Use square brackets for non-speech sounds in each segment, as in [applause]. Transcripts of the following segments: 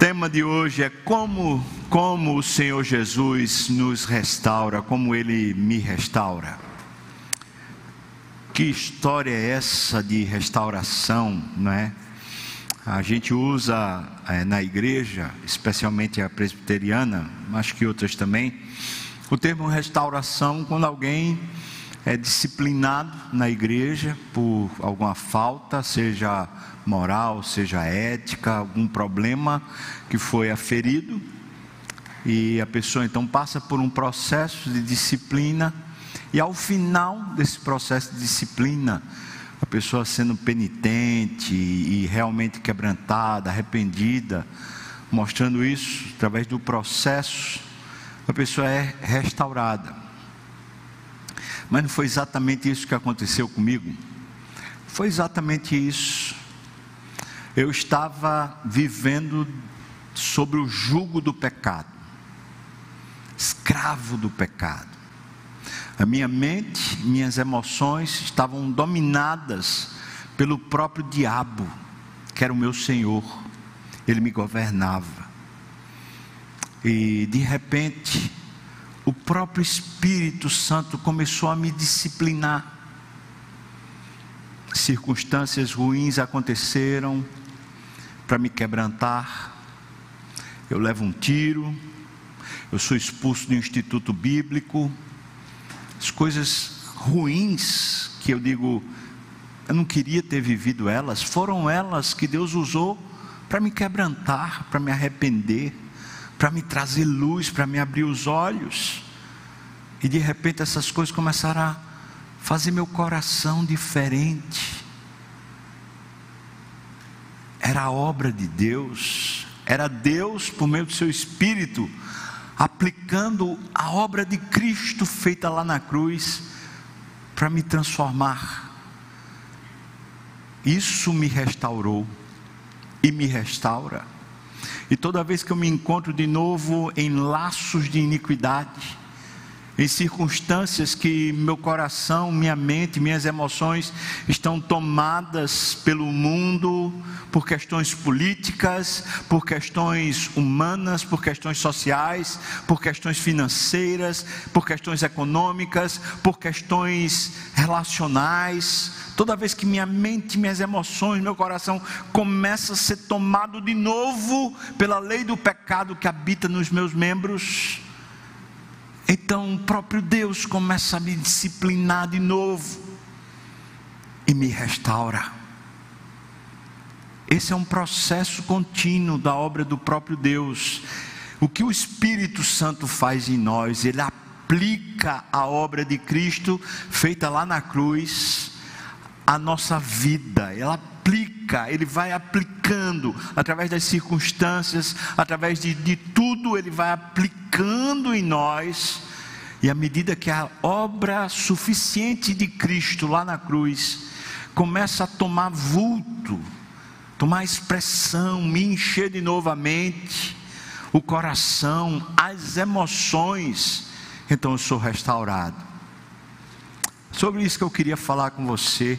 tema de hoje é como, como o Senhor Jesus nos restaura, como Ele me restaura. Que história é essa de restauração, não é? A gente usa é, na igreja, especialmente a presbiteriana, acho que outras também, o termo restauração quando alguém é disciplinado na igreja por alguma falta, seja moral, seja ética, algum problema que foi aferido, e a pessoa então passa por um processo de disciplina, e ao final desse processo de disciplina, a pessoa sendo penitente e realmente quebrantada, arrependida, mostrando isso através do processo, a pessoa é restaurada. Mas não foi exatamente isso que aconteceu comigo. Foi exatamente isso. Eu estava vivendo sobre o jugo do pecado, escravo do pecado. A minha mente, minhas emoções estavam dominadas pelo próprio diabo, que era o meu senhor. Ele me governava. E de repente, o próprio Espírito Santo começou a me disciplinar. Circunstâncias ruins aconteceram para me quebrantar. Eu levo um tiro, eu sou expulso do instituto bíblico. As coisas ruins que eu digo, eu não queria ter vivido elas, foram elas que Deus usou para me quebrantar, para me arrepender para me trazer luz, para me abrir os olhos. E de repente essas coisas começaram a fazer meu coração diferente. Era a obra de Deus, era Deus por meio do seu espírito aplicando a obra de Cristo feita lá na cruz para me transformar. Isso me restaurou e me restaura. E toda vez que eu me encontro de novo em laços de iniquidade, em circunstâncias que meu coração, minha mente, minhas emoções estão tomadas pelo mundo, por questões políticas, por questões humanas, por questões sociais, por questões financeiras, por questões econômicas, por questões relacionais, Toda vez que minha mente, minhas emoções, meu coração começa a ser tomado de novo pela lei do pecado que habita nos meus membros, então o próprio Deus começa a me disciplinar de novo e me restaura. Esse é um processo contínuo da obra do próprio Deus. O que o Espírito Santo faz em nós, ele aplica a obra de Cristo feita lá na cruz a nossa vida, aplica, ele vai aplicando, através das circunstâncias, através de, de tudo, ele vai aplicando em nós, e à medida que a obra suficiente de Cristo lá na cruz começa a tomar vulto, tomar expressão, me encher de novamente, o coração, as emoções, então eu sou restaurado. Sobre isso que eu queria falar com você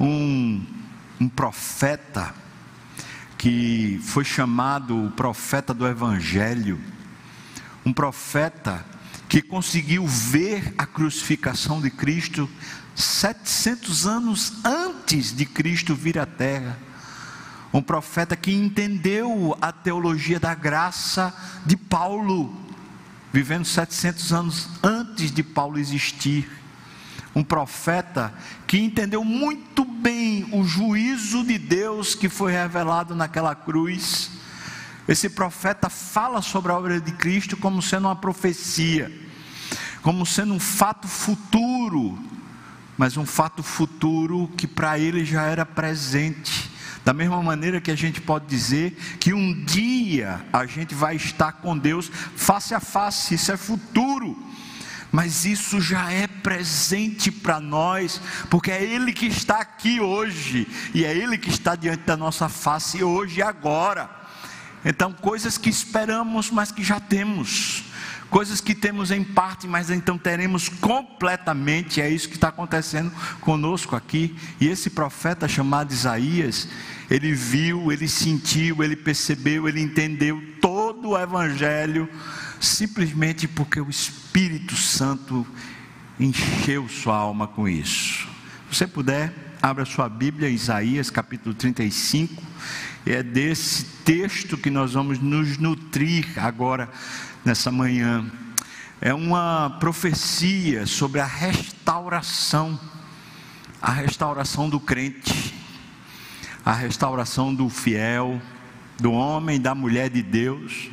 um, um profeta que foi chamado o profeta do Evangelho, um profeta que conseguiu ver a crucificação de Cristo 700 anos antes de Cristo vir à terra. Um profeta que entendeu a teologia da graça de Paulo, vivendo 700 anos antes de Paulo existir um profeta que entendeu muito bem o juízo de Deus que foi revelado naquela cruz. Esse profeta fala sobre a obra de Cristo como sendo uma profecia, como sendo um fato futuro, mas um fato futuro que para ele já era presente. Da mesma maneira que a gente pode dizer que um dia a gente vai estar com Deus face a face, isso é futuro mas isso já é presente para nós, porque é Ele que está aqui hoje, e é Ele que está diante da nossa face hoje e agora. Então, coisas que esperamos, mas que já temos, coisas que temos em parte, mas então teremos completamente. É isso que está acontecendo conosco aqui. E esse profeta chamado Isaías, ele viu, ele sentiu, ele percebeu, ele entendeu todo o Evangelho, simplesmente porque o Espírito Santo encheu sua alma com isso. Se você puder, abra sua Bíblia, Isaías capítulo 35. É desse texto que nós vamos nos nutrir agora, nessa manhã. É uma profecia sobre a restauração, a restauração do crente, a restauração do fiel, do homem, da mulher de Deus,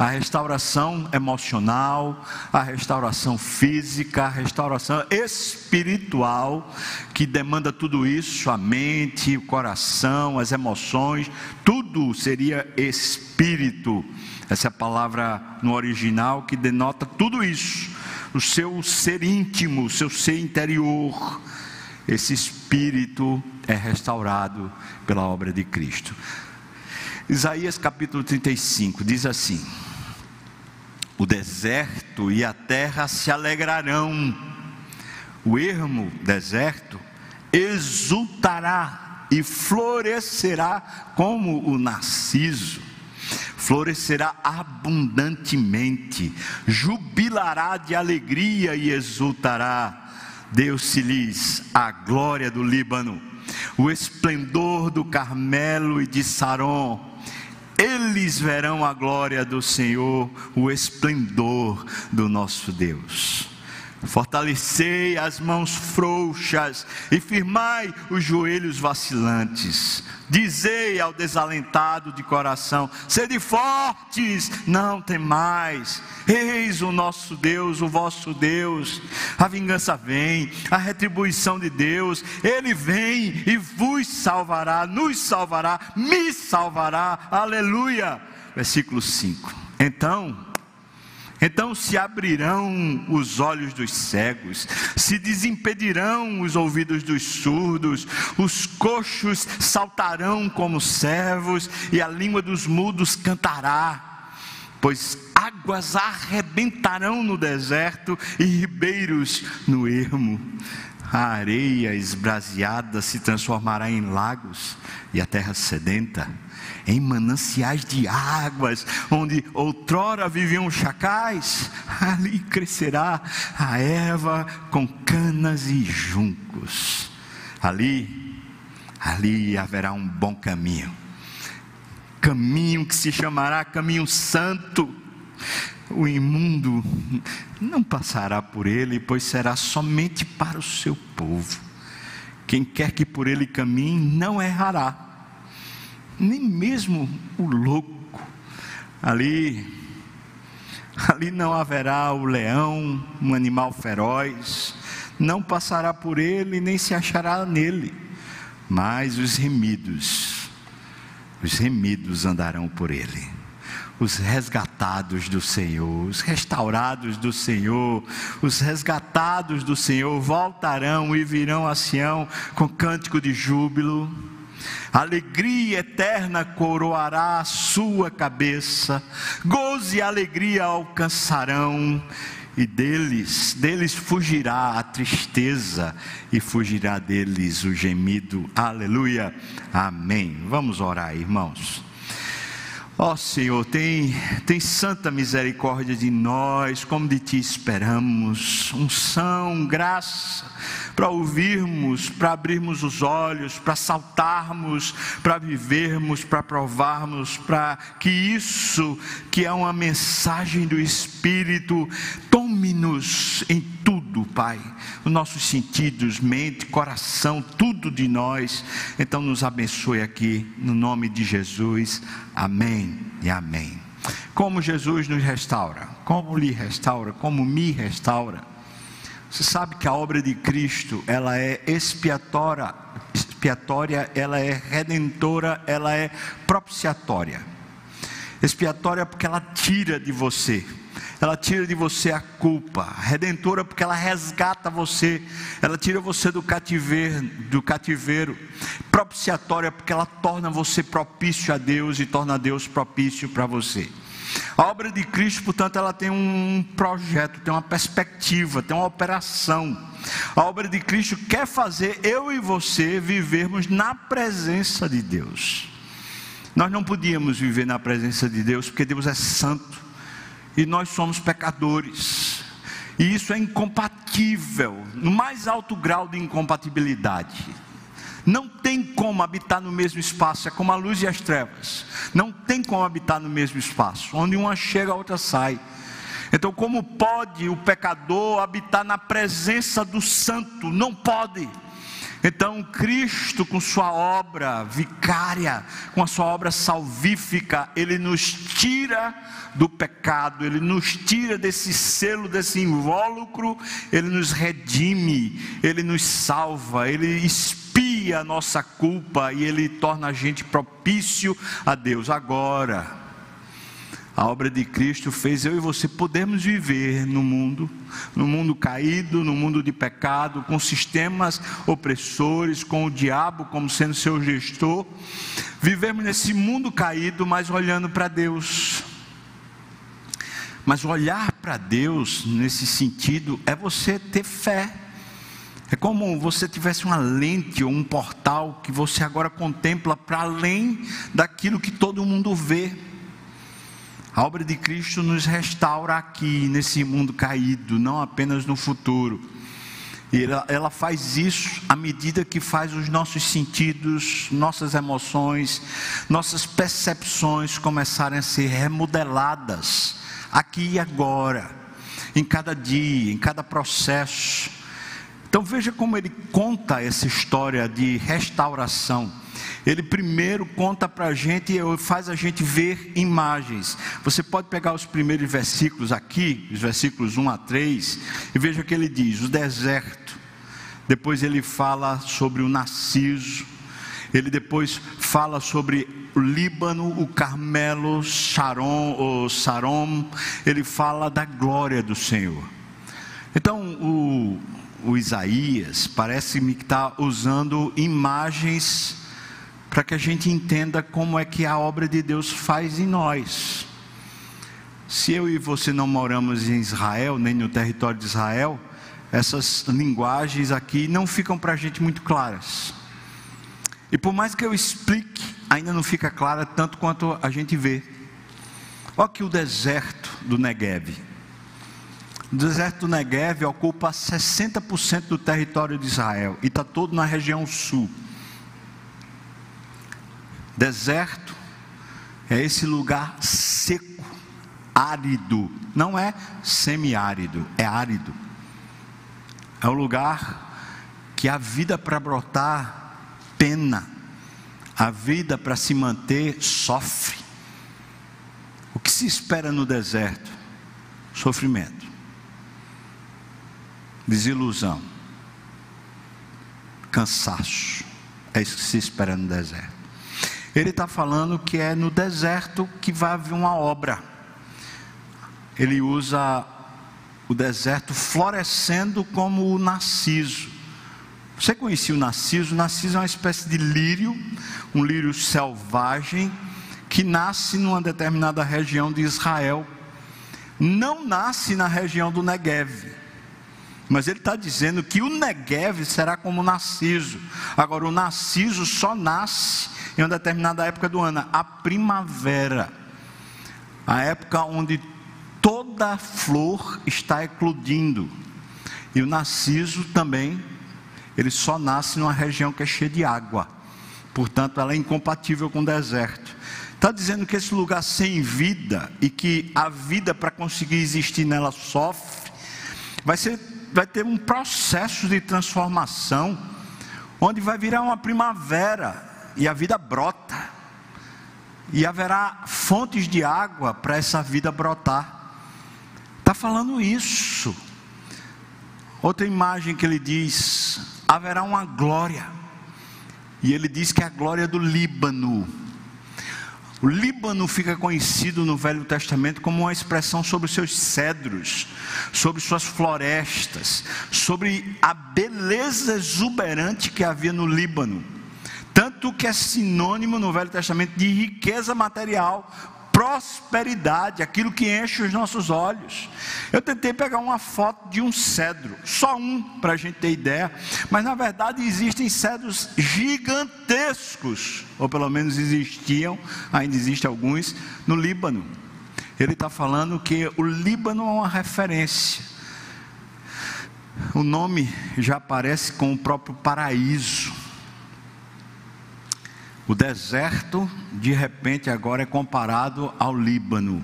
a restauração emocional, a restauração física, a restauração espiritual, que demanda tudo isso, a mente, o coração, as emoções, tudo seria espírito. Essa é a palavra no original que denota tudo isso, o seu ser íntimo, o seu ser interior. Esse espírito é restaurado pela obra de Cristo. Isaías capítulo 35 diz assim: o deserto e a terra se alegrarão, o ermo deserto exultará e florescerá como o narciso, florescerá abundantemente, jubilará de alegria e exultará. Deus-se lhes a glória do Líbano, o esplendor do Carmelo e de Saron eles verão a glória do Senhor, o esplendor do nosso Deus. Fortalecei as mãos frouxas e firmai os joelhos vacilantes. Dizei ao desalentado de coração: sede fortes, não temais. Eis o nosso Deus, o vosso Deus. A vingança vem, a retribuição de Deus. Ele vem e vos salvará, nos salvará, me salvará. Aleluia. Versículo 5. Então, então se abrirão os olhos dos cegos, se desimpedirão os ouvidos dos surdos, os coxos saltarão como servos, e a língua dos mudos cantará, pois águas arrebentarão no deserto e ribeiros no ermo. A areia esbraseada se transformará em lagos, e a terra sedenta em mananciais de águas, onde outrora viviam chacais, [laughs] ali crescerá a erva com canas e juncos. Ali, ali haverá um bom caminho, caminho que se chamará caminho santo. O imundo não passará por ele, pois será somente para o seu povo. Quem quer que por ele caminhe não errará nem mesmo o louco. Ali, ali não haverá o leão, um animal feroz, não passará por ele, nem se achará nele, mas os remidos, os remidos andarão por ele. Os resgatados do Senhor, os restaurados do Senhor, os resgatados do Senhor voltarão e virão a Sião com cântico de júbilo alegria eterna coroará a sua cabeça, gozo e alegria alcançarão, e deles, deles fugirá a tristeza, e fugirá deles o gemido, aleluia, amém. Vamos orar, irmãos. Ó oh, Senhor, tem, tem santa misericórdia de nós, como de ti esperamos, unção, graça, para ouvirmos, para abrirmos os olhos, para saltarmos, para vivermos, para provarmos, para que isso, que é uma mensagem do Espírito, tome-nos em tudo, Pai, os nossos sentidos, mente, coração, tudo de nós. Então, nos abençoe aqui, no nome de Jesus. Amém e amém. Como Jesus nos restaura, como lhe restaura, como me restaura. Você sabe que a obra de Cristo, ela é expiatória, expiatória, ela é redentora, ela é propiciatória. Expiatória porque ela tira de você, ela tira de você a culpa. Redentora porque ela resgata você, ela tira você do cativeiro, do cativeiro. Propiciatória porque ela torna você propício a Deus e torna Deus propício para você. A obra de Cristo, portanto, ela tem um projeto, tem uma perspectiva, tem uma operação. A obra de Cristo quer fazer eu e você vivermos na presença de Deus. Nós não podíamos viver na presença de Deus porque Deus é santo e nós somos pecadores. E isso é incompatível, no mais alto grau de incompatibilidade. Não tem como habitar no mesmo espaço, é como a luz e as trevas. Não tem como habitar no mesmo espaço, onde uma chega, a outra sai. Então, como pode o pecador habitar na presença do santo? Não pode. Então, Cristo, com Sua obra vicária, com a Sua obra salvífica, Ele nos tira do pecado, Ele nos tira desse selo, desse invólucro, Ele nos redime, Ele nos salva, Ele expia a nossa culpa e Ele torna a gente propício a Deus. Agora, a obra de Cristo fez eu e você podermos viver no mundo, no mundo caído, no mundo de pecado, com sistemas opressores, com o diabo como sendo seu gestor. Vivemos nesse mundo caído, mas olhando para Deus. Mas olhar para Deus nesse sentido é você ter fé. É como você tivesse uma lente ou um portal que você agora contempla para além daquilo que todo mundo vê. A obra de Cristo nos restaura aqui, nesse mundo caído, não apenas no futuro. E ela, ela, faz isso à medida que faz os nossos sentidos, nossas emoções, nossas percepções começarem a ser remodeladas, aqui e agora, em cada dia, em cada processo. Então veja como ele conta essa história de restauração ele primeiro conta para a gente e faz a gente ver imagens. Você pode pegar os primeiros versículos aqui, os versículos 1 a 3, e veja o que ele diz: o deserto. Depois ele fala sobre o Narciso. Ele depois fala sobre o Líbano, o Carmelo, Sharon, Sarom. Ele fala da glória do Senhor. Então, o, o Isaías parece-me que está usando imagens para que a gente entenda como é que a obra de Deus faz em nós. Se eu e você não moramos em Israel, nem no território de Israel, essas linguagens aqui não ficam para a gente muito claras. E por mais que eu explique, ainda não fica clara tanto quanto a gente vê. Olha aqui o deserto do Negev. O deserto do Negev ocupa 60% do território de Israel e está todo na região sul. Deserto é esse lugar seco, árido, não é semiárido, é árido. É o lugar que a vida para brotar pena, a vida para se manter sofre. O que se espera no deserto? Sofrimento, desilusão, cansaço. É isso que se espera no deserto. Ele está falando que é no deserto que vai haver uma obra. Ele usa o deserto florescendo como o narciso. Você conhecia o narciso? O narciso é uma espécie de lírio, um lírio selvagem, que nasce numa determinada região de Israel. Não nasce na região do Negev. Mas ele está dizendo que o Negev será como o narciso. Agora, o narciso só nasce em uma determinada época do ano, a primavera, a época onde toda flor está eclodindo. E o narciso também, ele só nasce numa região que é cheia de água. Portanto, ela é incompatível com o deserto. Está dizendo que esse lugar sem vida e que a vida para conseguir existir nela sofre, vai, ser, vai ter um processo de transformação, onde vai virar uma primavera, e a vida brota, e haverá fontes de água para essa vida brotar. Está falando isso. Outra imagem que ele diz: haverá uma glória, e ele diz que é a glória do Líbano. O Líbano fica conhecido no Velho Testamento como uma expressão sobre seus cedros, sobre suas florestas, sobre a beleza exuberante que havia no Líbano. Tanto que é sinônimo no Velho Testamento de riqueza material, prosperidade, aquilo que enche os nossos olhos. Eu tentei pegar uma foto de um cedro, só um, para a gente ter ideia, mas na verdade existem cedros gigantescos, ou pelo menos existiam, ainda existem alguns, no Líbano. Ele está falando que o Líbano é uma referência. O nome já aparece com o próprio paraíso. O deserto, de repente, agora é comparado ao Líbano,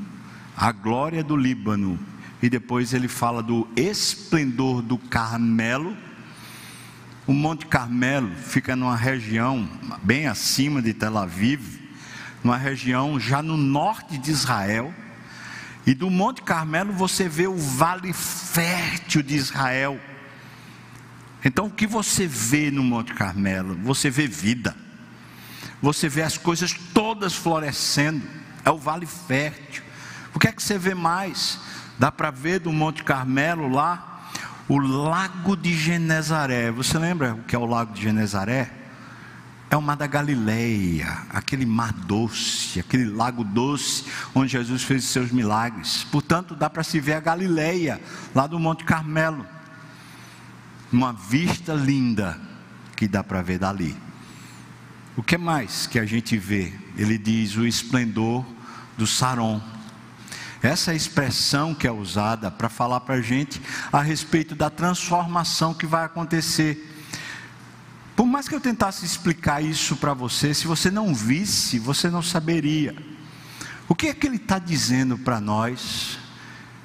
a glória do Líbano. E depois ele fala do esplendor do Carmelo. O Monte Carmelo fica numa região bem acima de Tel Aviv, numa região já no norte de Israel. E do Monte Carmelo você vê o vale fértil de Israel. Então o que você vê no Monte Carmelo? Você vê vida você vê as coisas todas florescendo, é o vale fértil. O que é que você vê mais? Dá para ver do Monte Carmelo lá, o lago de Genezaré. Você lembra o que é o lago de Genezaré? É o mar da Galileia, aquele mar doce, aquele lago doce onde Jesus fez os seus milagres. Portanto, dá para se ver a Galileia lá do Monte Carmelo. Uma vista linda que dá para ver dali. O que mais que a gente vê? Ele diz o esplendor do Saron. Essa é a expressão que é usada para falar para a gente a respeito da transformação que vai acontecer. Por mais que eu tentasse explicar isso para você, se você não visse, você não saberia. O que é que ele está dizendo para nós?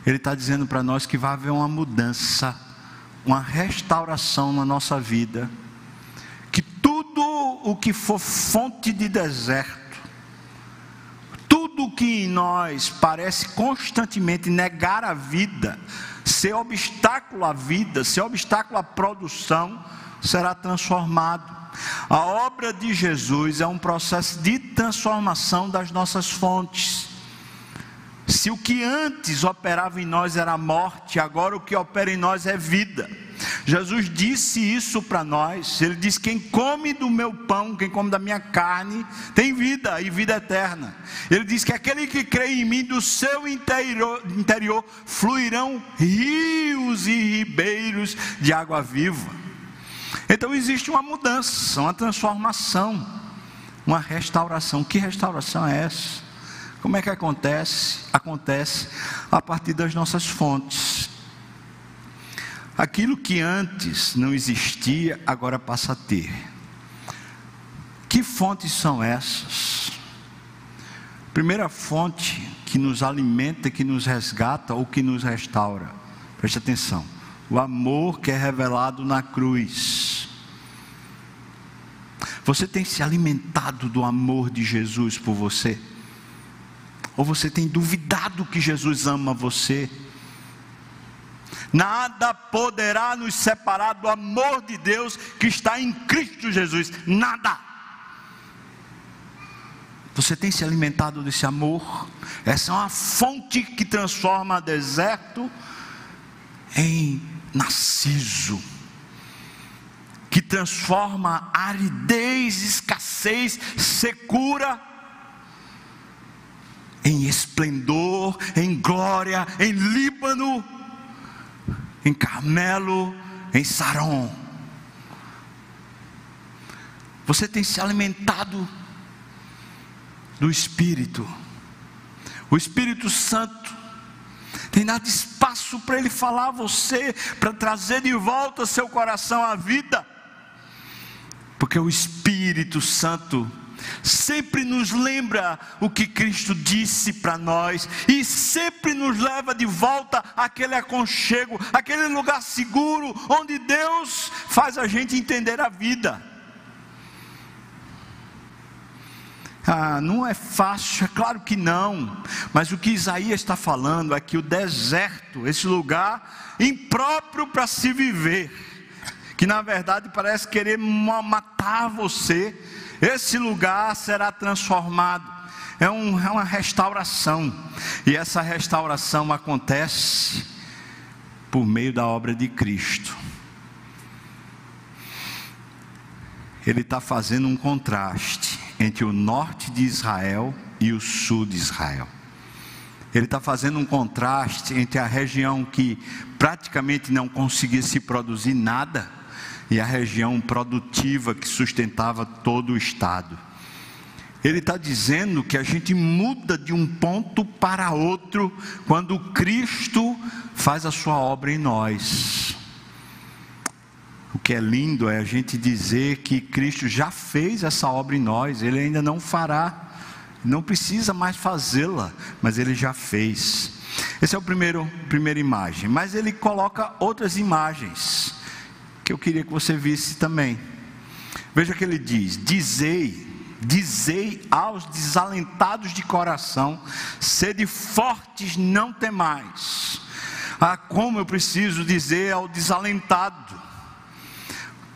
Ele está dizendo para nós que vai haver uma mudança, uma restauração na nossa vida o que for fonte de deserto, tudo que em nós parece constantemente negar a vida, ser obstáculo à vida, ser obstáculo à produção, será transformado. A obra de Jesus é um processo de transformação das nossas fontes. Se o que antes operava em nós era morte, agora o que opera em nós é vida. Jesus disse isso para nós. Ele disse: Quem come do meu pão, quem come da minha carne, tem vida e vida eterna. Ele diz que aquele que crê em mim, do seu interior, interior fluirão rios e ribeiros de água viva. Então existe uma mudança, uma transformação, uma restauração. Que restauração é essa? Como é que acontece? Acontece a partir das nossas fontes. Aquilo que antes não existia, agora passa a ter. Que fontes são essas? Primeira fonte que nos alimenta, que nos resgata ou que nos restaura. Preste atenção. O amor que é revelado na cruz. Você tem se alimentado do amor de Jesus por você? Ou você tem duvidado que Jesus ama você? Nada poderá nos separar do amor de Deus que está em Cristo Jesus. Nada. Você tem se alimentado desse amor? Essa é uma fonte que transforma deserto em narciso, que transforma aridez, escassez, secura em esplendor, em glória, em Líbano em Carmelo, em Saron. Você tem se alimentado do Espírito. O Espírito Santo tem dado espaço para ele falar a você, para trazer de volta seu coração à vida. Porque o Espírito Santo sempre nos lembra o que Cristo disse para nós e sempre nos leva de volta àquele aconchego, aquele lugar seguro onde Deus faz a gente entender a vida. Ah, não é fácil, é claro que não, mas o que Isaías está falando é que o deserto, esse lugar impróprio para se viver, que na verdade parece querer matar você, esse lugar será transformado. É, um, é uma restauração. E essa restauração acontece por meio da obra de Cristo. Ele está fazendo um contraste entre o norte de Israel e o sul de Israel. Ele está fazendo um contraste entre a região que praticamente não conseguia se produzir nada e a região produtiva que sustentava todo o estado. Ele está dizendo que a gente muda de um ponto para outro quando Cristo faz a sua obra em nós. O que é lindo é a gente dizer que Cristo já fez essa obra em nós, ele ainda não fará, não precisa mais fazê-la, mas ele já fez. Esse é primeiro primeira imagem, mas ele coloca outras imagens que eu queria que você visse também. Veja que ele diz: Dizei Dizei aos desalentados de coração: sede fortes, não temais. Ah, como eu preciso dizer ao desalentado.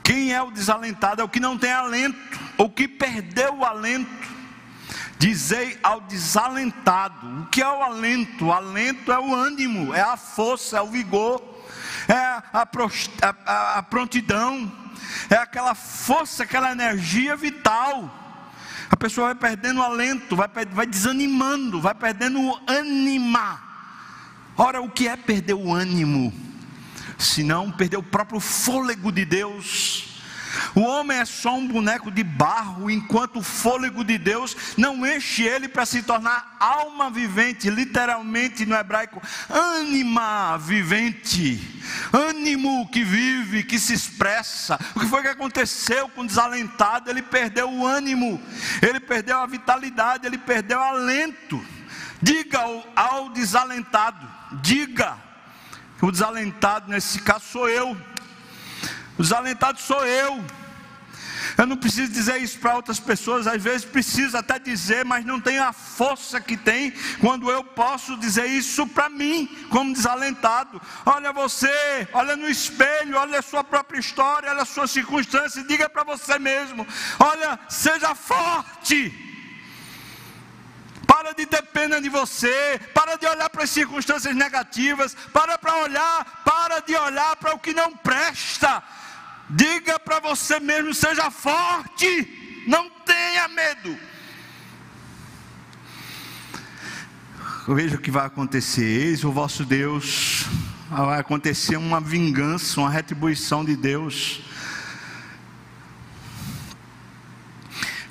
Quem é o desalentado? É o que não tem alento, ou que perdeu o alento. Dizei ao desalentado: o que é o alento? O alento é o ânimo, é a força, é o vigor, é a, a, a prontidão, é aquela força, aquela energia vital a pessoa vai perdendo o alento, vai, vai desanimando, vai perdendo o ânima. Ora, o que é perder o ânimo? Se não perder o próprio fôlego de Deus. O homem é só um boneco de barro, enquanto o fôlego de Deus não enche ele para se tornar alma vivente, literalmente no hebraico, ânima vivente, ânimo que vive, que se expressa. O que foi que aconteceu com o desalentado? Ele perdeu o ânimo, ele perdeu a vitalidade, ele perdeu o alento. Diga ao, desalentado, diga, o desalentado nesse caso sou eu o desalentado sou eu. Eu não preciso dizer isso para outras pessoas, às vezes preciso até dizer, mas não tem a força que tem quando eu posso dizer isso para mim, como desalentado. Olha você, olha no espelho, olha a sua própria história, olha a sua circunstância, diga para você mesmo: olha, seja forte. Para de ter pena de você, para de olhar para as circunstâncias negativas, para para olhar, para de olhar para o que não presta Diga para você mesmo: seja forte, não tenha medo. Veja o que vai acontecer: eis o vosso Deus, vai acontecer uma vingança, uma retribuição de Deus.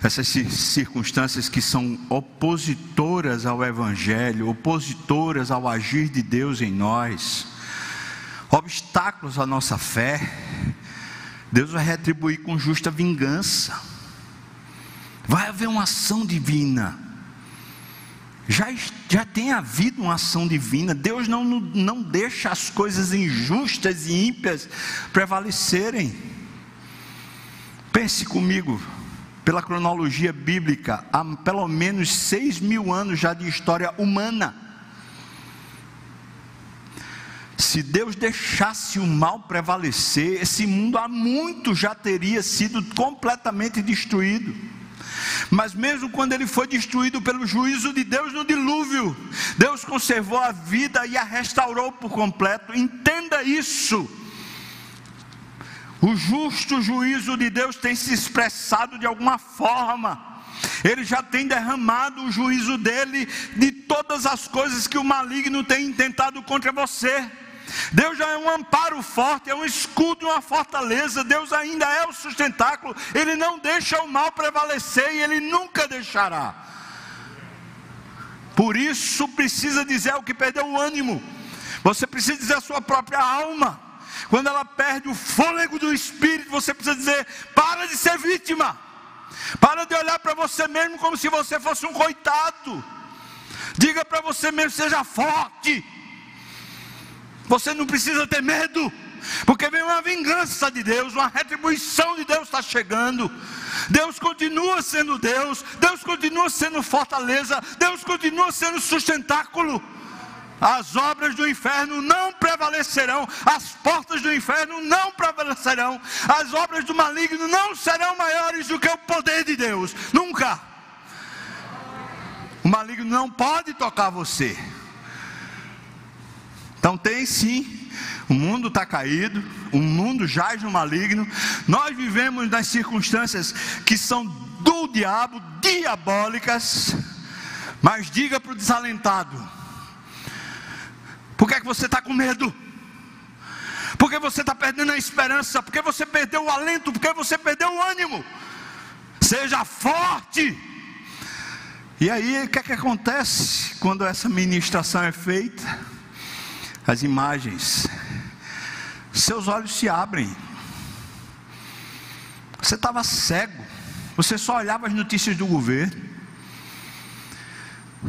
Essas circunstâncias que são opositoras ao Evangelho, opositoras ao agir de Deus em nós, obstáculos à nossa fé, Deus vai retribuir com justa vingança. Vai haver uma ação divina. Já, já tem havido uma ação divina. Deus não, não deixa as coisas injustas e ímpias prevalecerem. Pense comigo, pela cronologia bíblica, há pelo menos seis mil anos já de história humana. Se Deus deixasse o mal prevalecer, esse mundo há muito já teria sido completamente destruído. Mas mesmo quando ele foi destruído pelo juízo de Deus no dilúvio, Deus conservou a vida e a restaurou por completo. Entenda isso. O justo juízo de Deus tem se expressado de alguma forma. Ele já tem derramado o juízo dele de todas as coisas que o maligno tem intentado contra você. Deus já é um amparo forte, é um escudo, uma fortaleza. Deus ainda é o sustentáculo. Ele não deixa o mal prevalecer e ele nunca deixará. Por isso precisa dizer o que perdeu o ânimo. Você precisa dizer a sua própria alma. Quando ela perde o fôlego do espírito, você precisa dizer: para de ser vítima. Para de olhar para você mesmo como se você fosse um coitado. Diga para você mesmo: seja forte. Você não precisa ter medo, porque vem uma vingança de Deus, uma retribuição de Deus está chegando. Deus continua sendo Deus, Deus continua sendo fortaleza, Deus continua sendo sustentáculo. As obras do inferno não prevalecerão, as portas do inferno não prevalecerão, as obras do maligno não serão maiores do que o poder de Deus, nunca. O maligno não pode tocar você. Então tem sim, o mundo está caído, o mundo jaz no maligno, nós vivemos nas circunstâncias que são do diabo, diabólicas, mas diga para o desalentado: que é que você está com medo? Porque você está perdendo a esperança, porque você perdeu o alento, porque você perdeu o ânimo. Seja forte. E aí, o que é que acontece quando essa ministração é feita? As imagens, seus olhos se abrem. Você estava cego, você só olhava as notícias do governo.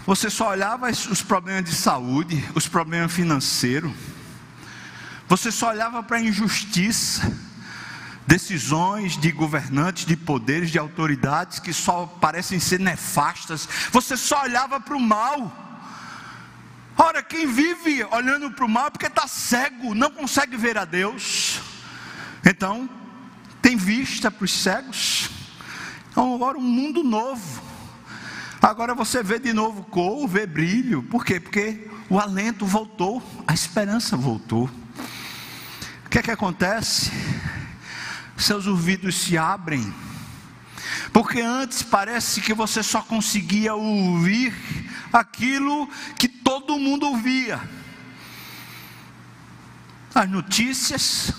Você só olhava os problemas de saúde, os problemas financeiros. Você só olhava para a injustiça, decisões de governantes, de poderes, de autoridades que só parecem ser nefastas. Você só olhava para o mal. Ora, quem vive olhando para o mal é porque está cego, não consegue ver a Deus. Então, tem vista para os cegos. Então, agora um mundo novo. Agora você vê de novo cor, vê brilho. Por quê? Porque o alento voltou, a esperança voltou. O que é que acontece? Seus ouvidos se abrem. Porque antes parece que você só conseguia ouvir aquilo que todo mundo ouvia. As notícias,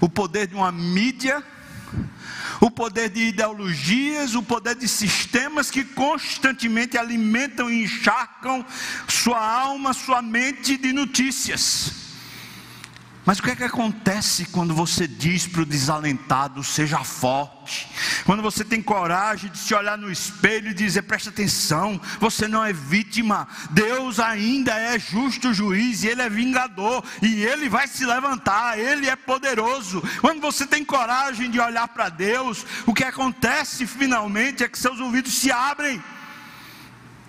o poder de uma mídia o poder de ideologias, o poder de sistemas que constantemente alimentam e encharcam sua alma, sua mente de notícias. Mas o que é que acontece quando você diz para o desalentado, seja forte? Quando você tem coragem de se olhar no espelho e dizer, presta atenção, você não é vítima, Deus ainda é justo juiz, e Ele é vingador, e Ele vai se levantar, Ele é poderoso. Quando você tem coragem de olhar para Deus, o que acontece finalmente é que seus ouvidos se abrem.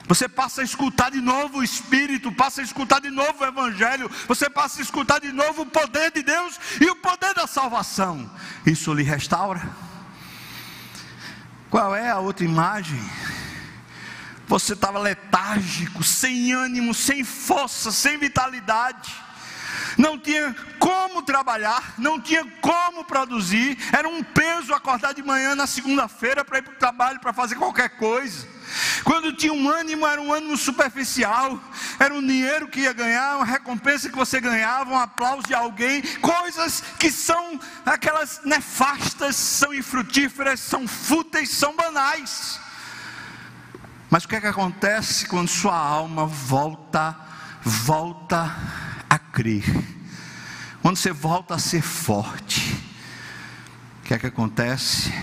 Você passa a escutar de novo o Espírito, passa a escutar de novo o Evangelho, você passa a escutar de novo o poder de Deus e o poder da salvação. Isso lhe restaura. Qual é a outra imagem? Você estava letárgico, sem ânimo, sem força, sem vitalidade não tinha como trabalhar, não tinha como produzir, era um peso acordar de manhã na segunda-feira para ir para o trabalho, para fazer qualquer coisa. Quando tinha um ânimo, era um ânimo superficial, era um dinheiro que ia ganhar, uma recompensa que você ganhava, um aplauso de alguém, coisas que são aquelas nefastas, são infrutíferas, são fúteis, são banais. Mas o que é que acontece quando sua alma volta, volta a crer? Quando você volta a ser forte, o que é que acontece?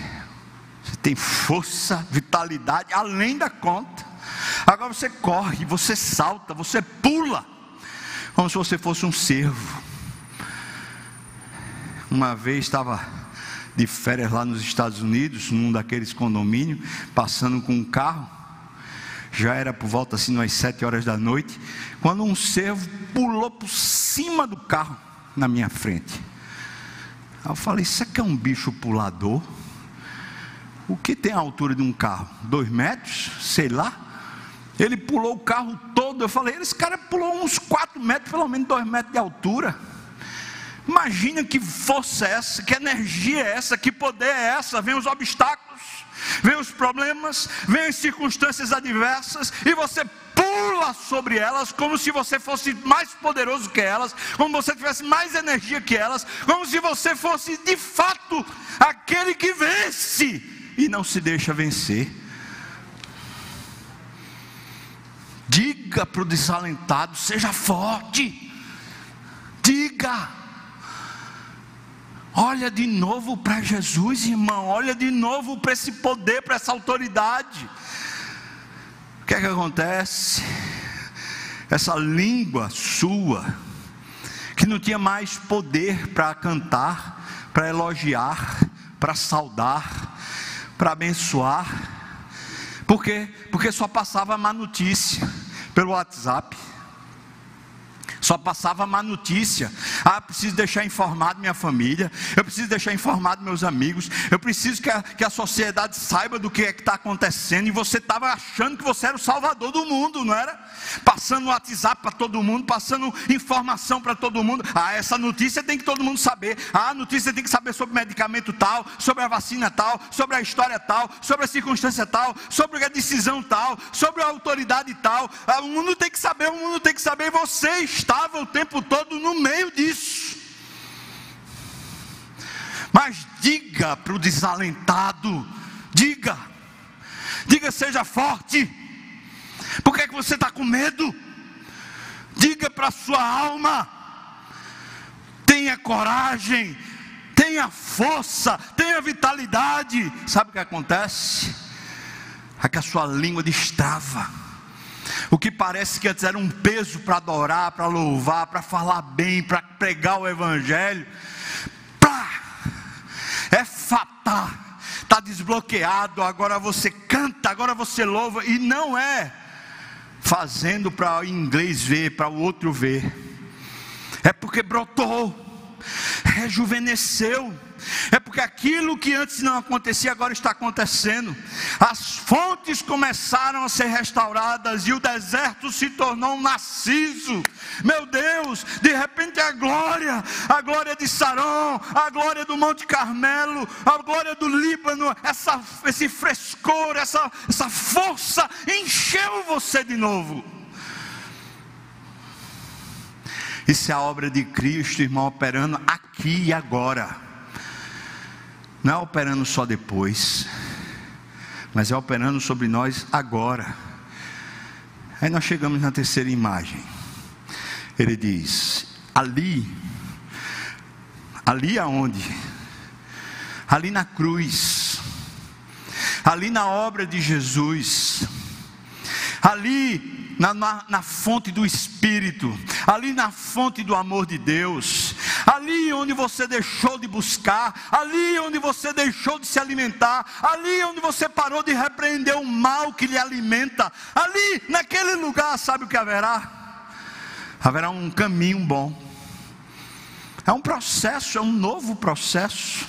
Tem força, vitalidade além da conta. Agora você corre, você salta, você pula, como se você fosse um cervo. Uma vez estava de férias lá nos Estados Unidos, num daqueles condomínios, passando com um carro. Já era por volta assim, umas sete horas da noite, quando um cervo pulou por cima do carro na minha frente. Eu falei: Isso aqui é um bicho pulador? O que tem a altura de um carro? Dois metros? Sei lá. Ele pulou o carro todo. Eu falei: Esse cara pulou uns quatro metros, pelo menos dois metros de altura. Imagina que força é essa, que energia é essa, que poder é essa. Vem os obstáculos, vem os problemas, vem as circunstâncias adversas, e você pula sobre elas como se você fosse mais poderoso que elas, como você tivesse mais energia que elas, como se você fosse de fato aquele que vence e não se deixa vencer. Diga para o desalentado: seja forte. Diga. Olha de novo para Jesus, irmão. Olha de novo para esse poder, para essa autoridade. O que é que acontece? Essa língua sua, que não tinha mais poder para cantar, para elogiar, para saudar, para abençoar. Por quê? Porque só passava má notícia pelo WhatsApp. Só passava má notícia. Ah, preciso deixar informado minha família. Eu preciso deixar informado meus amigos. Eu preciso que a, que a sociedade saiba do que é que está acontecendo. E você estava achando que você era o salvador do mundo, não era? Passando WhatsApp para todo mundo, passando informação para todo mundo. Ah, essa notícia tem que todo mundo saber. Ah, a notícia tem que saber sobre medicamento tal, sobre a vacina tal, sobre a história tal, sobre a circunstância tal, sobre a decisão tal, sobre a autoridade tal. Ah, o mundo tem que saber, o mundo tem que saber. E você está estava o tempo todo no meio disso. Mas diga para o desalentado, diga, diga seja forte. Por que, é que você está com medo? Diga para a sua alma, tenha coragem, tenha força, tenha vitalidade. Sabe o que acontece? É que a sua língua destrava. O que parece que antes era um peso para adorar, para louvar, para falar bem, para pregar o Evangelho, pá, é fatal, está desbloqueado. Agora você canta, agora você louva, e não é fazendo para o inglês ver, para o outro ver, é porque brotou rejuvenesceu. É porque aquilo que antes não acontecia agora está acontecendo. As fontes começaram a ser restauradas e o deserto se tornou um narciso. Meu Deus, de repente a glória, a glória de Saron, a glória do Monte Carmelo, a glória do Líbano, essa, esse frescor, essa, essa força encheu você de novo. Isso é a obra de Cristo, irmão, operando aqui e agora. Não é operando só depois, mas é operando sobre nós agora. Aí nós chegamos na terceira imagem. Ele diz: ali, ali aonde? Ali na cruz, ali na obra de Jesus, ali na, na, na, fonte do Espírito, ali na fonte do amor de Deus, ali onde você deixou de buscar, ali onde você deixou de se alimentar, ali onde você parou de repreender o mal que lhe alimenta, ali naquele lugar, sabe o que haverá? Haverá um caminho bom, é um processo, é um novo processo.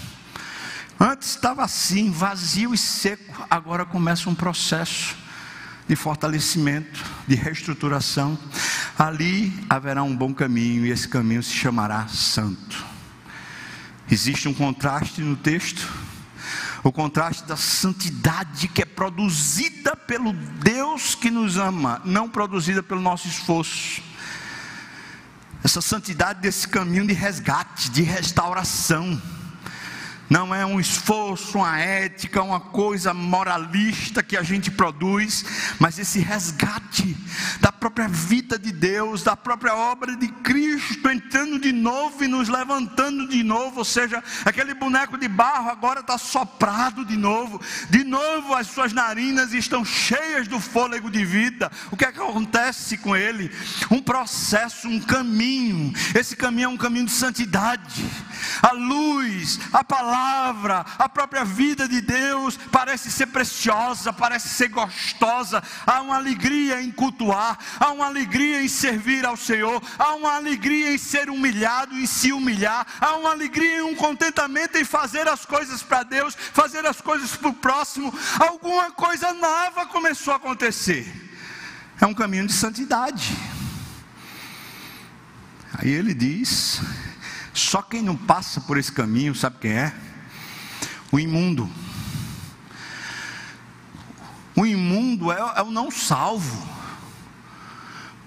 Antes estava assim, vazio e seco, agora começa um processo de fortalecimento, de reestruturação. Ali haverá um bom caminho e esse caminho se chamará santo. Existe um contraste no texto, o contraste da santidade que é produzida pelo Deus que nos ama, não produzida pelo nosso esforço. Essa santidade desse caminho de resgate, de restauração não é um esforço, uma ética, uma coisa moralista que a gente produz, mas esse resgate da própria vida de Deus, da própria obra de Cristo entrando de novo e nos levantando de novo, ou seja, aquele boneco de barro agora está soprado de novo, de novo as suas narinas estão cheias do fôlego de vida. O que, é que acontece com ele? Um processo, um caminho. Esse caminho é um caminho de santidade. A luz, a palavra palavra, a própria vida de Deus parece ser preciosa, parece ser gostosa. Há uma alegria em cultuar, há uma alegria em servir ao Senhor, há uma alegria em ser humilhado, em se humilhar, há uma alegria e um contentamento em fazer as coisas para Deus, fazer as coisas para o próximo. Alguma coisa nova começou a acontecer. É um caminho de santidade. Aí ele diz: só quem não passa por esse caminho, sabe quem é? O imundo. O imundo é, é o não salvo.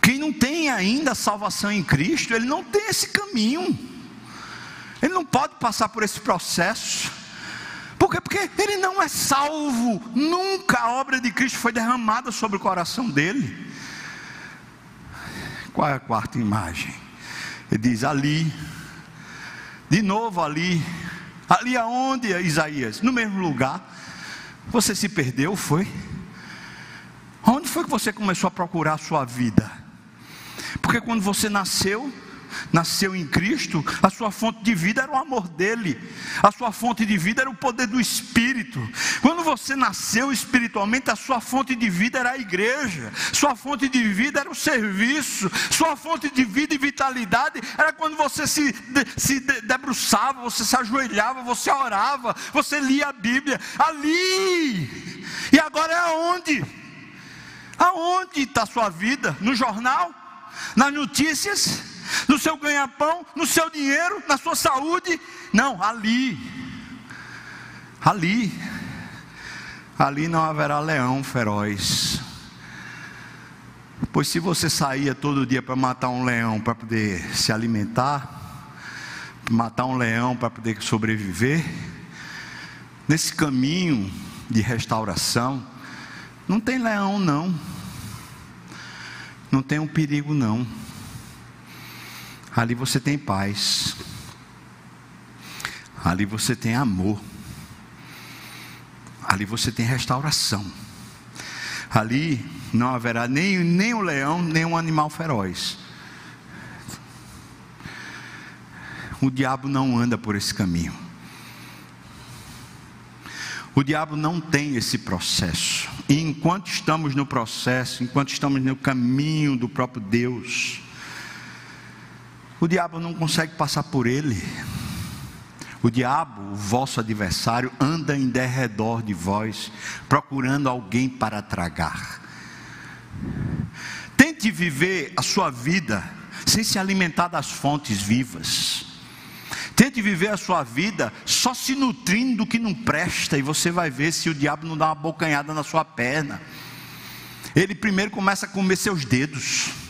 Quem não tem ainda salvação em Cristo, ele não tem esse caminho. Ele não pode passar por esse processo. Por quê? Porque ele não é salvo. Nunca a obra de Cristo foi derramada sobre o coração dele. Qual é a quarta imagem? Ele diz ali, de novo ali, Ali aonde, Isaías? No mesmo lugar. Você se perdeu, foi? Onde foi que você começou a procurar a sua vida? Porque quando você nasceu, nasceu em Cristo, a sua fonte de vida era o amor dele, a sua fonte de vida era o poder do Espírito. Quando você nasceu espiritualmente, a sua fonte de vida era a igreja, sua fonte de vida era o serviço, sua fonte de vida e vitalidade era quando você se, se debruçava, você se ajoelhava, você orava, você lia a Bíblia, ali. E agora é aonde? Aonde está a sua vida? No jornal? Nas notícias? No seu ganha-pão, no seu dinheiro, na sua saúde. Não, ali. Ali. Ali não haverá leão feroz. Pois se você saía todo dia para matar um leão para poder se alimentar, matar um leão para poder sobreviver, nesse caminho de restauração, não tem leão não. Não tem um perigo não. Ali você tem paz. Ali você tem amor. Ali você tem restauração. Ali não haverá nem, nem um leão, nem um animal feroz. O diabo não anda por esse caminho. O diabo não tem esse processo. E enquanto estamos no processo, enquanto estamos no caminho do próprio Deus, o diabo não consegue passar por ele. O diabo, o vosso adversário, anda em derredor de vós, procurando alguém para tragar. Tente viver a sua vida sem se alimentar das fontes vivas. Tente viver a sua vida só se nutrindo do que não presta, e você vai ver se o diabo não dá uma bocanhada na sua perna. Ele primeiro começa a comer seus dedos,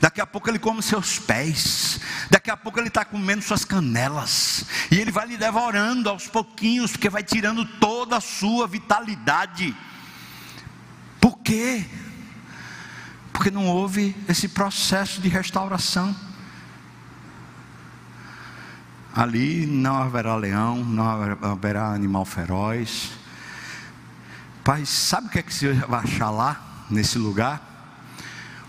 daqui a pouco ele come seus pés, daqui a pouco ele está comendo suas canelas, e ele vai lhe devorando aos pouquinhos, porque vai tirando toda a sua vitalidade. Por quê? Porque não houve esse processo de restauração. Ali não haverá leão, não haverá animal feroz. Pai, sabe o que é que você vai achar lá, nesse lugar?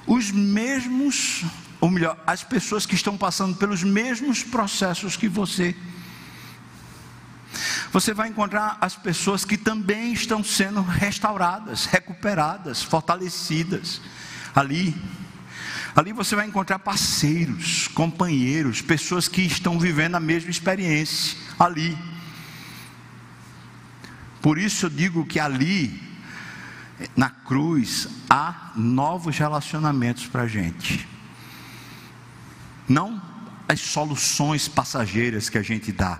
Os mesmos, ou melhor, as pessoas que estão passando pelos mesmos processos que você. Você vai encontrar as pessoas que também estão sendo restauradas, recuperadas, fortalecidas ali. Ali você vai encontrar parceiros, companheiros, pessoas que estão vivendo a mesma experiência ali. Por isso eu digo que ali, na cruz, há novos relacionamentos para a gente. Não as soluções passageiras que a gente dá.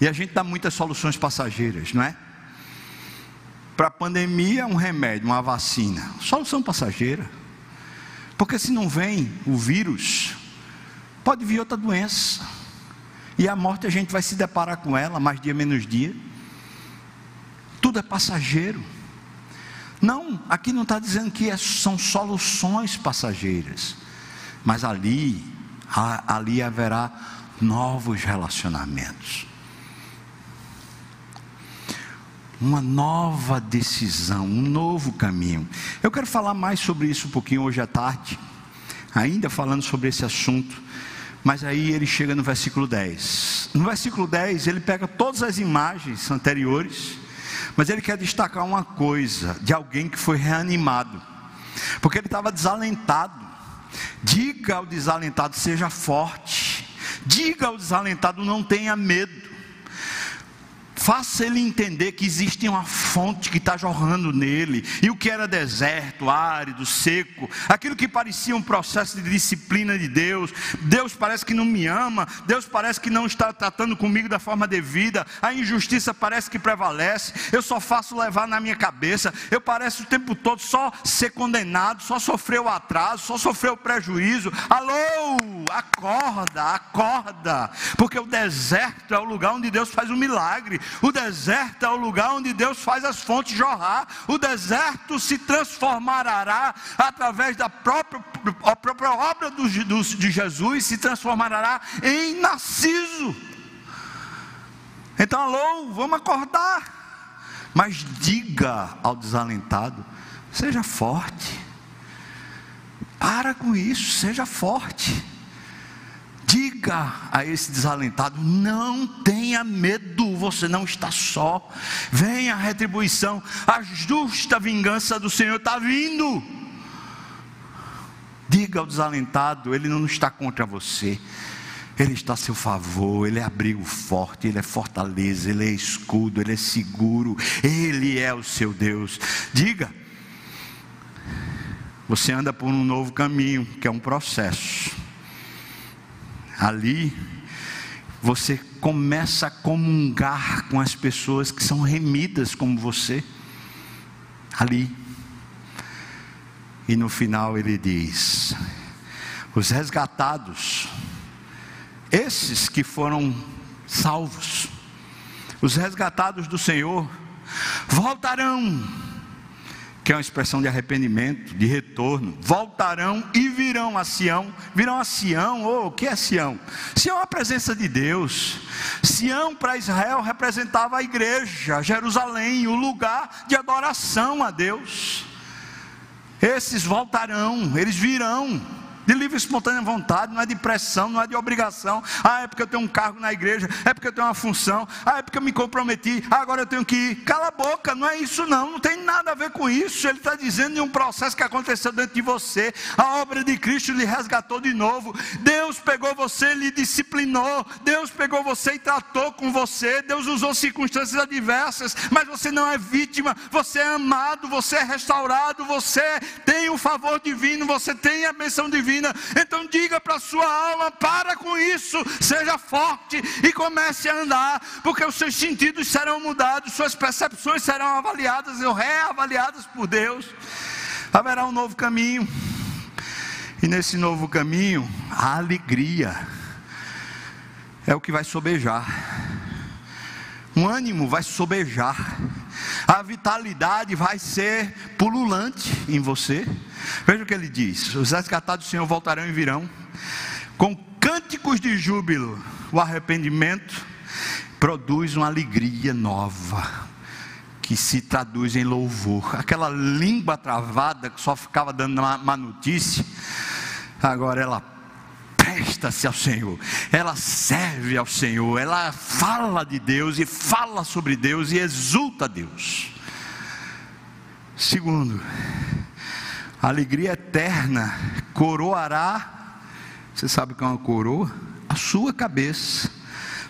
E a gente dá muitas soluções passageiras, não é? Para a pandemia, um remédio, uma vacina. Solução passageira. Porque se não vem o vírus, pode vir outra doença. E a morte a gente vai se deparar com ela mais dia menos dia. Tudo é passageiro. Não, aqui não está dizendo que é, são soluções passageiras. Mas ali, ali haverá novos relacionamentos. uma nova decisão, um novo caminho. Eu quero falar mais sobre isso um pouquinho hoje à tarde, ainda falando sobre esse assunto, mas aí ele chega no versículo 10. No versículo 10, ele pega todas as imagens anteriores, mas ele quer destacar uma coisa de alguém que foi reanimado, porque ele estava desalentado. Diga ao desalentado, seja forte. Diga ao desalentado, não tenha medo. Faça ele entender que existe uma fonte que está jorrando nele, e o que era deserto, árido, seco, aquilo que parecia um processo de disciplina de Deus. Deus parece que não me ama, Deus parece que não está tratando comigo da forma devida, a injustiça parece que prevalece, eu só faço levar na minha cabeça, eu pareço o tempo todo só ser condenado, só sofrer o atraso, só sofrer o prejuízo. Alô, acorda, acorda, porque o deserto é o lugar onde Deus faz um milagre. O deserto é o lugar onde Deus faz as fontes jorrar. O deserto se transformará através da própria, a própria obra do, do, de Jesus, se transformará em Narciso. Então, alô, vamos acordar. Mas diga ao desalentado: seja forte. Para com isso, seja forte. Diga a esse desalentado: não tenha medo, você não está só. Venha a retribuição, a justa vingança do Senhor está vindo. Diga ao desalentado: ele não está contra você. Ele está a seu favor, Ele é abrigo forte, Ele é fortaleza, Ele é escudo, Ele é seguro, Ele é o seu Deus. Diga, você anda por um novo caminho, que é um processo ali você começa a comungar com as pessoas que são remidas como você, ali. E no final ele diz: os resgatados, esses que foram salvos, os resgatados do Senhor, voltarão, que é uma expressão de arrependimento, de retorno, voltarão e virão a Sião, virão a Sião, oh, o que é Sião? Sião é a presença de Deus, Sião para Israel representava a igreja, Jerusalém, o lugar de adoração a Deus. Esses voltarão, eles virão, de livre e espontânea vontade, não é de pressão, não é de obrigação. Ah, é porque eu tenho um cargo na igreja, é porque eu tenho uma função, ah, é porque eu me comprometi, ah, agora eu tenho que ir. Cala a boca, não é isso não, não tem nada a ver com isso. Ele está dizendo de um processo que aconteceu dentro de você. A obra de Cristo lhe resgatou de novo. Deus pegou você, lhe disciplinou. Deus pegou você e tratou com você. Deus usou circunstâncias adversas, mas você não é vítima, você é amado, você é restaurado, você tem o favor divino, você tem a benção divina divina. Então diga para a sua alma: para com isso, seja forte e comece a andar, porque os seus sentidos serão mudados, suas percepções serão avaliadas ou reavaliadas por Deus. Haverá um novo caminho, e nesse novo caminho, a alegria é o que vai sobejar. Um ânimo vai sobejar. A vitalidade vai ser pululante em você. Veja o que ele diz: os resgatados do Senhor voltarão e virão com cânticos de júbilo. O arrependimento produz uma alegria nova, que se traduz em louvor. Aquela língua travada que só ficava dando uma, notícia, agora ela presta-se ao Senhor, ela serve ao Senhor, ela fala de Deus e fala sobre Deus e exulta a Deus. Segundo, a alegria eterna coroará, você sabe o que é uma coroa? A sua cabeça,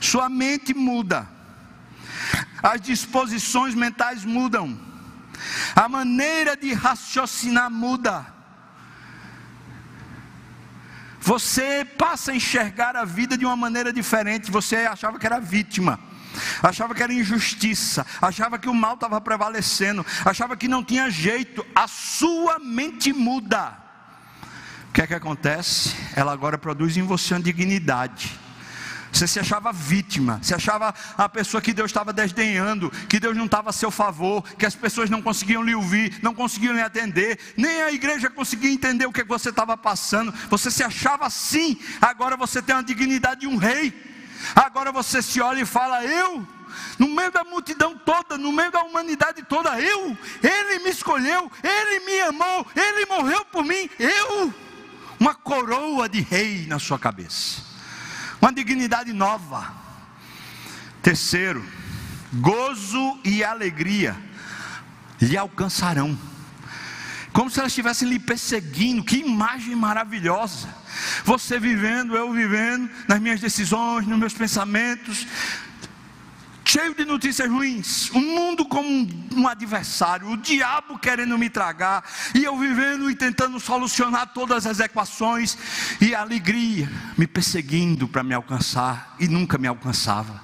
sua mente muda, as disposições mentais mudam, a maneira de raciocinar muda. Você passa a enxergar a vida de uma maneira diferente. Você achava que era vítima achava que era injustiça, achava que o mal estava prevalecendo, achava que não tinha jeito, a sua mente muda. O que é que acontece? Ela agora produz em você uma dignidade. Você se achava vítima, se achava a pessoa que Deus estava desdenhando, que Deus não estava a seu favor, que as pessoas não conseguiam lhe ouvir, não conseguiam lhe atender, nem a igreja conseguia entender o que você estava passando. Você se achava assim, agora você tem a dignidade de um rei. Agora você se olha e fala: Eu, no meio da multidão toda, no meio da humanidade toda, eu, Ele me escolheu, Ele me amou, Ele morreu por mim, eu, uma coroa de rei na sua cabeça, uma dignidade nova. Terceiro, gozo e alegria lhe alcançarão, como se elas estivessem lhe perseguindo, que imagem maravilhosa. Você vivendo, eu vivendo, nas minhas decisões, nos meus pensamentos, cheio de notícias ruins, o mundo como um, adversário, o diabo querendo me tragar, e eu vivendo e tentando solucionar todas as equações, e a alegria me perseguindo para me alcançar, e nunca me alcançava.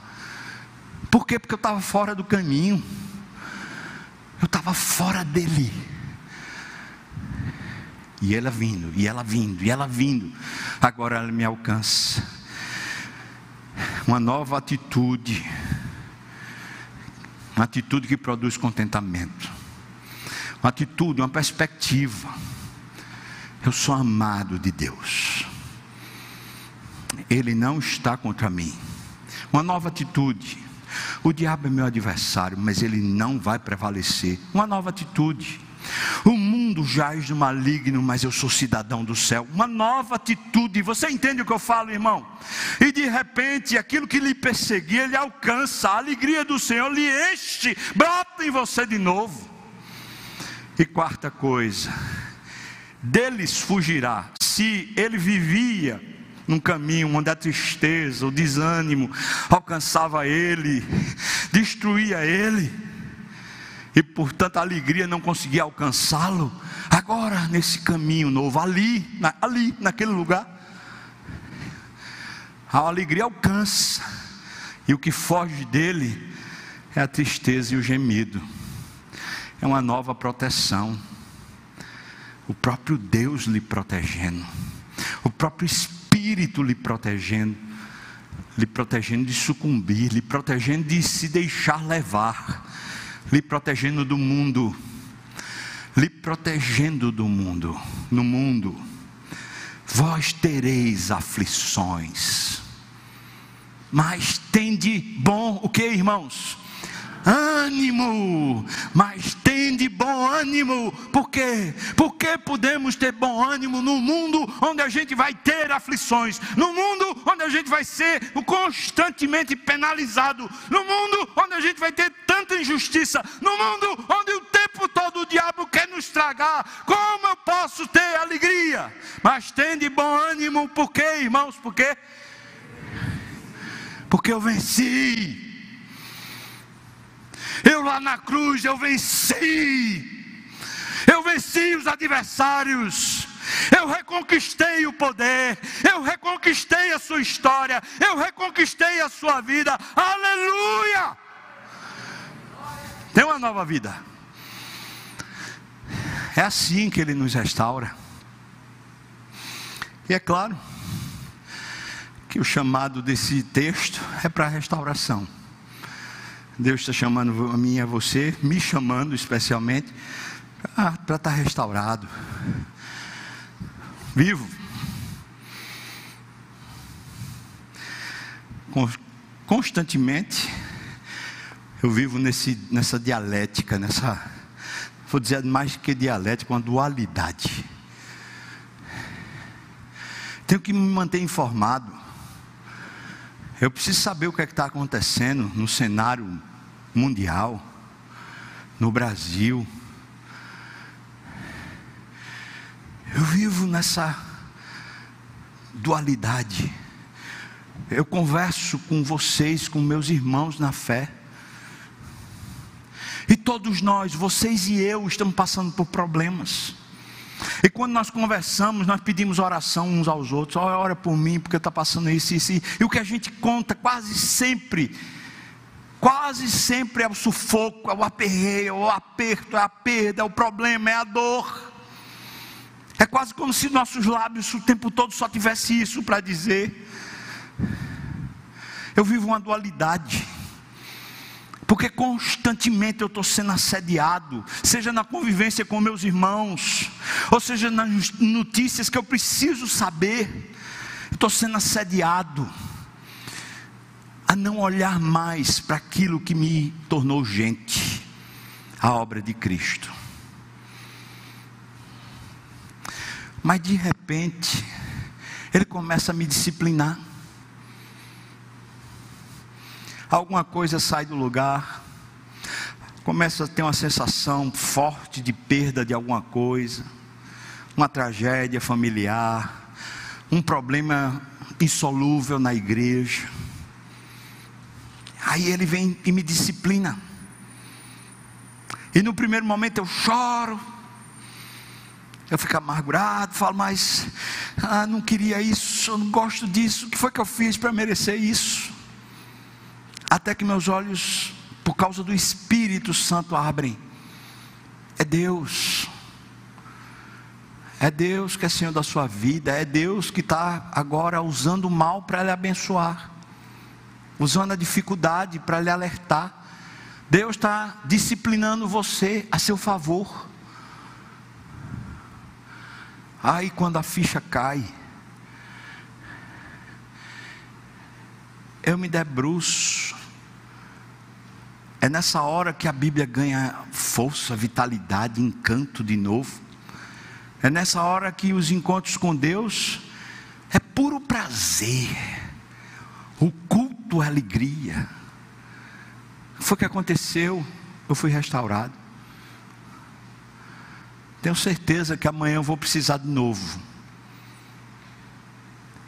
Por quê? Porque eu estava fora do caminho, eu estava fora dele. E ela vindo, e ela vindo, e ela vindo. Agora ela me alcança. Uma nova atitude. Uma atitude que produz contentamento. Uma atitude, uma perspectiva. Eu sou amado de Deus. Ele não está contra mim. Uma nova atitude. O diabo é meu adversário, mas ele não vai prevalecer. Uma nova atitude. O mundo jaz no maligno, mas eu sou cidadão do céu. Uma nova atitude. Você entende o que eu falo, irmão? E de repente, aquilo que lhe perseguia, ele alcança. A alegria do Senhor lhe enche, brota em você de novo. E quarta coisa, deles fugirá. Se ele vivia num caminho onde a tristeza, o desânimo alcançava ele, destruía ele e portanto a alegria não conseguia alcançá-lo. Agora, nesse caminho novo, ali, na, ali, naquele lugar, a alegria alcança, e o que foge dele é a tristeza e o gemido, é uma nova proteção. o próprio Deus lhe protegendo, o próprio Espírito lhe protegendo, lhe protegendo de sucumbir, lhe protegendo de se deixar levar, lhe protegendo do mundo, lhe protegendo do mundo, no mundo. Vós tereis aflições, mas tende bom o que, irmãos? ânimo, mas tem de bom ânimo, por quê? Porque podemos ter bom ânimo no mundo onde a gente vai ter aflições, no mundo onde a gente vai ser constantemente penalizado, no mundo onde a gente vai ter tanta injustiça, no mundo onde o tempo todo o diabo quer nos tragar, como eu posso ter alegria? Mas tem de bom ânimo, por quê, irmãos? Por quê? Porque eu venci eu lá na cruz, eu venci. Eu venci os adversários. Eu reconquistei o poder, eu reconquistei a sua história, eu reconquistei a sua vida. Aleluia! Tem uma nova vida. É assim que ele nos restaura. E é claro que o chamado desse texto é para restauração. Deus está chamando a mim e a você, me chamando especialmente, para estar restaurado, vivo. Constantemente, eu vivo nesse, nessa dialética, nessa, vou dizer mais que dialética, uma dualidade. Tenho que me manter informado. Eu preciso saber o que é está acontecendo no cenário mundial, no Brasil. Eu vivo nessa dualidade. Eu converso com vocês, com meus irmãos na fé. E todos nós, vocês e eu, estamos passando por problemas. E quando nós conversamos, nós pedimos oração uns aos outros. Olha, ora por mim, porque está passando isso, isso, isso. E o que a gente conta quase sempre, quase sempre é o sufoco, é o aperreio, é o aperto, é a perda, é o problema, é a dor. É quase como se nossos lábios o tempo todo só tivesse isso para dizer. Eu vivo uma dualidade. Porque constantemente eu estou sendo assediado, seja na convivência com meus irmãos, ou seja nas notícias que eu preciso saber, estou sendo assediado a não olhar mais para aquilo que me tornou gente, a obra de Cristo. Mas de repente, Ele começa a me disciplinar alguma coisa sai do lugar, começa a ter uma sensação forte de perda de alguma coisa, uma tragédia familiar, um problema insolúvel na igreja. Aí ele vem e me disciplina. E no primeiro momento eu choro, eu fico amargurado, falo, mas ah, não queria isso, eu não gosto disso, o que foi que eu fiz para merecer isso? Até que meus olhos, por causa do Espírito Santo, abrem. É Deus. É Deus que é Senhor da sua vida. É Deus que está agora usando o mal para lhe abençoar, usando a dificuldade para lhe alertar. Deus está disciplinando você a seu favor. Aí quando a ficha cai, eu me debruço é nessa hora que a Bíblia ganha força, vitalidade, encanto de novo. É nessa hora que os encontros com Deus é puro prazer. O culto é alegria. Foi o que aconteceu, eu fui restaurado. Tenho certeza que amanhã eu vou precisar de novo.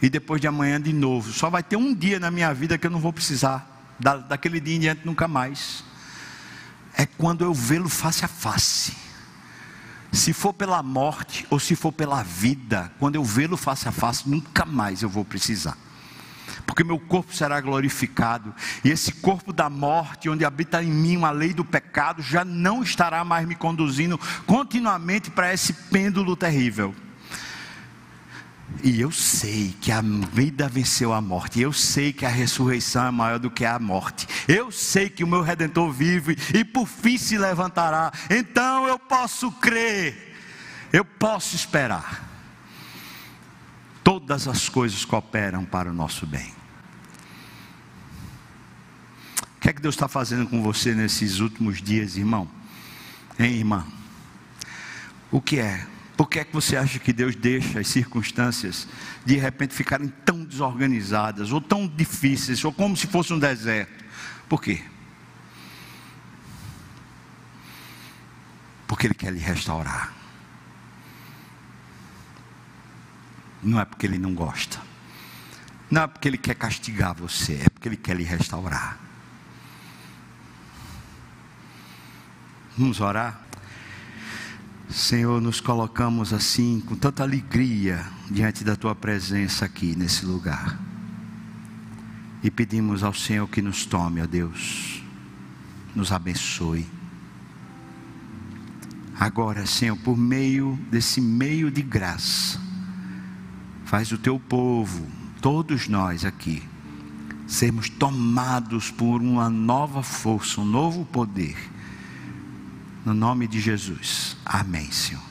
E depois de amanhã de novo. Só vai ter um dia na minha vida que eu não vou precisar. Da, daquele dia em diante nunca mais é quando eu vê-lo face a face. Se for pela morte ou se for pela vida, quando eu vê-lo face a face, nunca mais eu vou precisar. Porque meu corpo será glorificado, e esse corpo da morte, onde habita em mim a lei do pecado, já não estará mais me conduzindo continuamente para esse pêndulo terrível. E eu sei que a vida venceu a morte. Eu sei que a ressurreição é maior do que a morte. Eu sei que o meu redentor vive e por fim se levantará. Então eu posso crer. Eu posso esperar. Todas as coisas cooperam para o nosso bem. O que é que Deus está fazendo com você nesses últimos dias, irmão? Hein, irmã? O que é? Por que é que você acha que Deus deixa as circunstâncias de repente ficarem tão desorganizadas, ou tão difíceis, ou como se fosse um deserto? Por quê? Porque Ele quer lhe restaurar. Não é porque Ele não gosta. Não é porque Ele quer castigar você, é porque Ele quer lhe restaurar. Vamos orar? Senhor, nos colocamos assim, com tanta alegria, diante da tua presença aqui nesse lugar. E pedimos ao Senhor que nos tome, ó Deus, nos abençoe. Agora, Senhor, por meio desse meio de graça, faz o teu povo, todos nós aqui, sermos tomados por uma nova força, um novo poder no nome de Jesus. Amém, Senhor.